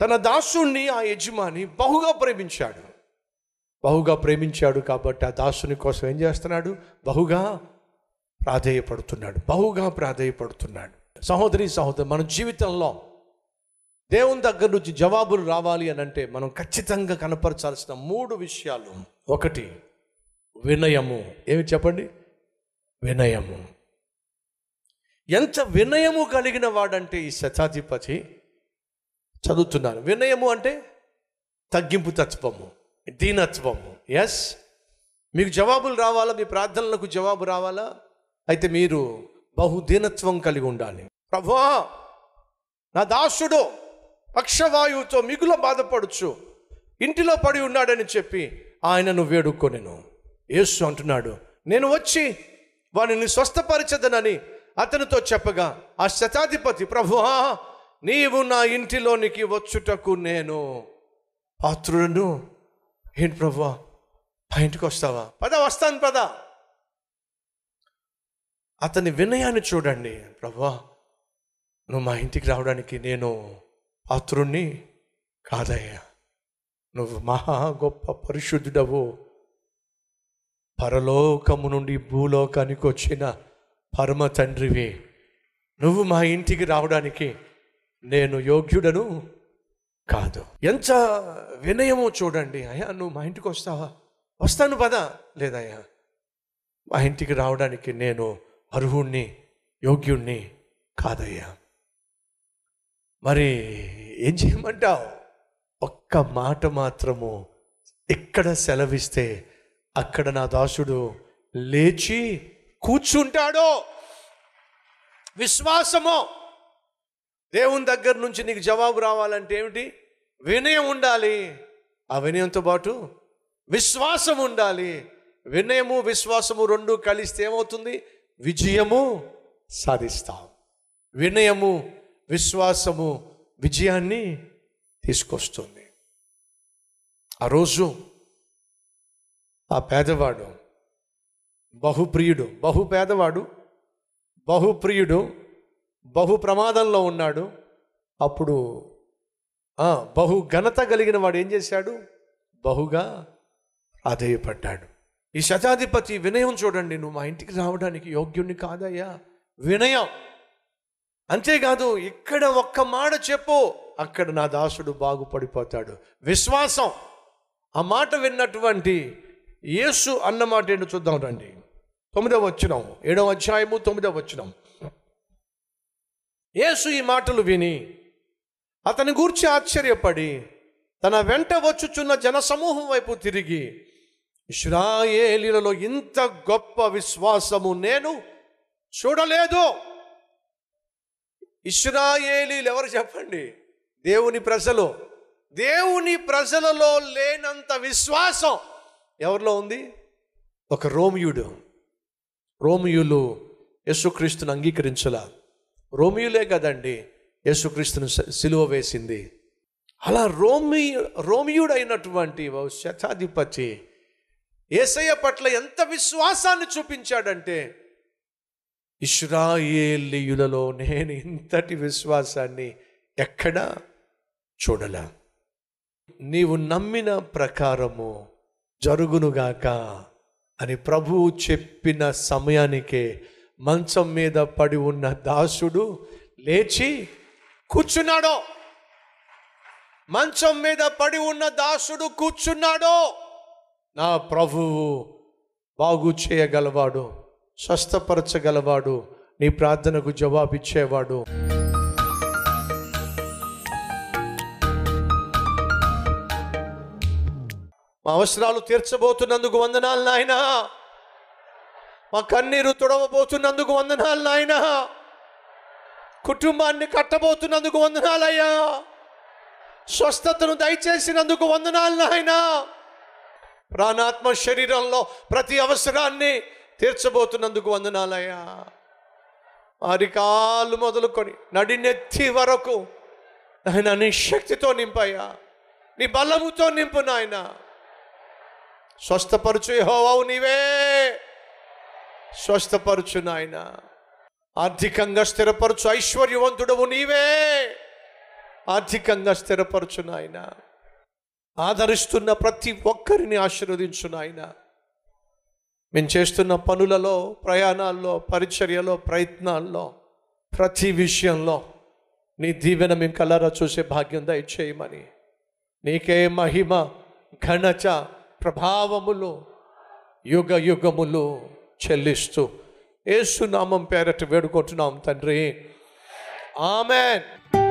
తన దాసుణ్ణి ఆ యజమాని బహుగా ప్రేమించాడు. బహుగా ప్రేమించాడు కాబట్టి ఆ దాసుని కోసం ఏం చేస్తున్నాడు? బహుగా ప్రాధేయపడుతున్నాడు. బహుగా ప్రాధేయపడుతున్నాడు. సహోదరి సహోదరు మన జీవితంలో దేవుని దగ్గర నుంచి జవాబులు రావాలి అని అంటే మనం ఖచ్చితంగా కనపరచాల్సిన మూడు విషయాలు. ఒకటి వినయము. ఏమి చెప్పండి? వినయము. ఎంత వినయము కలిగిన వాడంటే ఈ శతాధిపతి చదువుతున్నాను వినయము అంటే తగ్గింపు తత్వము దీనత్వము. ఎస్ మీకు జవాబులు రావాలా? మీ ప్రార్థనలకు జవాబు రావాలా? అయితే మీరు బహుదీనత్వం కలిగి ఉండాలి. ప్రభా నా దాసుడు పక్షవాయువుతో మిగుల బాధపడుచు ఇంటిలో పడి ఉన్నాడని చెప్పి ఆయనను వేడుకొనెను. యేసు అంటున్నాడు నేను వచ్చి వానిని స్వస్థపరచదనని అతనితో చెప్పగా ఆ శతాధిపతి ప్రభువా నీవు నా ఇంటిలోనికి వచ్చుటకు నేను పాత్రులను ఏంటి ప్రభువా? మా ఇంటికి వస్తావా? పద వస్తాను పద. అతని వినయాన్ని చూడండి ప్రభువా. నువ్వు మా ఇంటికి రావడానికి నేను పాత్రుణ్ణి కాదయ్యా. నువ్వు మహా గొప్ప పరిశుద్ధుడవు. పరలోకము నుండి భూలోకానికి వచ్చిన పరమ తండ్రివి. నువ్వు మా ఇంటికి రావడానికి నేను యోగ్యుడను కాదు. ఎంత వినయమో చూడండి అయ్యా నువ్వు మా ఇంటికి వస్తావా? వస్తాను పద? లేదయ్యా. మా ఇంటికి రావడానికి నేను అర్హుణ్ణి యోగ్యుణ్ణి కాదయ్యా. మరి ఏం చేయమంటావు? ఒక్క మాట మాత్రము ఎక్కడ సెలవిస్తే అక్కడ నా దాసుడు లేచి కూర్చుంటాడో? విశ్వాసము? దేవుని దగ్గర నుంచి నీకు జవాబు రావాలంటే ఏమిటి? వినయం ఉండాలి. ఆ వినయంతో పాటు విశ్వాసం ఉండాలి. వినయము విశ్వాసము రెండు కలిస్తే ఏమవుతుంది? విజయము సాధిస్తాం. వినయము విశ్వాసము విజయాన్ని తీసుకొస్తుంది. ఆ రోజు ఆ పేదవాడు బహుప్రియుడు బహు పేదవాడు బహుప్రియుడు బహు ప్రమాదంలో ఉన్నాడు. అప్పుడు బహు ఘనత కలిగిన వాడు ఏం చేశాడు? బహుగా ఆధేయపడ్డాడు. ఈ శతాధిపతి వినయం చూడండి నువ్వు మా ఇంటికి రావడానికి యోగ్యుణ్ణి కాదయ్యా. వినయం. అంతేకాదు ఇక్కడ ఒక్క మాట చెప్పు అక్కడ నా దాసుడు బాగుపడిపోతాడు. విశ్వాసం. ఆ మాట విన్నటువంటి యేసు అన్నమాట ఏంటో చూద్దాం రండి. తొమ్మిదవ వచ్చినం ఏడవ అధ్యాయము తొమ్మిదవ వచ్చినం యేసు ఈ మాటలు విని అతని గూర్చి ఆశ్చర్యపడి తన వెంట వచ్చుచున్న జనసమూహం వైపు తిరిగి ఇస్రాయేలీలలో ఇంత గొప్ప విశ్వాసము నేను చూడలేదు. ఇస్రాయేలీలు ఎవరు చెప్పండి? దేవుని ప్రజలు. దేవుని ప్రజలలో లేనంత విశ్వాసం. ఎవరిలో ఉంది? ఒక రోమియుడు. రోమియులు యేసుక్రీస్తును అంగీకరించలా. రోమియులే కదండి యేసుక్రీస్తును సిలువ వేసింది. అలా రోమి రోమియుడైనటువంటి శతాధిపతి ఏసయ్య పట్ల ఎంత విశ్వాసాన్ని చూపించాడంటే ఇస్రాయేలీయులలో నేను ఇంతటి విశ్వాసాన్ని ఎక్కడా చూడలా. నీవు నమ్మిన ప్రకారము జరుగునుగాక అని ప్రభువు చెప్పిన సమయానికే మంచం మీద పడి ఉన్న దాసుడు లేచి కూర్చున్నాడో. మంచం మీద పడి ఉన్న దాసుడు కూర్చున్నాడో. నా ప్రభువు బాగు చేయగలవాడు స్వస్థపరచగలవాడు నీ ప్రార్థనకు జవాబిచ్చేవాడు. మా అవసరాలు తీర్చబోతున్నందుకు వందనాలు నాయనా. మా కన్నీరు తుడవబోతున్నందుకు వందనాలు నాయన. కుటుంబాన్ని కట్టబోతున్నందుకు వందనాలయ్యా స్వస్థతను దయచేసినందుకు వందనాలు నాయన. ప్రాణాత్మ శరీరంలో ప్రతి అవసరాన్ని తీర్చబోతున్నందుకు వందనాలయ్యా అరికాలు మొదలుకొని నడినెత్తి వరకు ఆయన నీ శక్తితో నింపయ్యా. నీ బలముతో నింపు నాయన. స్వస్థపరచు హోవావు నీవే. స్వస్థపరచు నాయన. ఆర్థికంగా స్థిరపరచు ఐశ్వర్యవంతుడవు నీవే. ఆర్థికంగా స్థిరపరచు నాయన. ఆదరిస్తున్న ప్రతి ఒక్కరిని ఆశీర్వదించు నాయన. మేము చేస్తున్న పనులలో ప్రయాణాల్లో పరిచర్యలో ప్రయత్నాల్లో ప్రతి విషయంలో నీ దీవెన మేము కలరా చూసే భాగ్యం దయచేయమని. నీకే మహిమ ఘనచ ప్రభావములు యుగ యుగములు. చెల్లిస్తూ ఏసునామం పేరట వేడుకుంటున్నాం తండ్రి. ఆమెన్.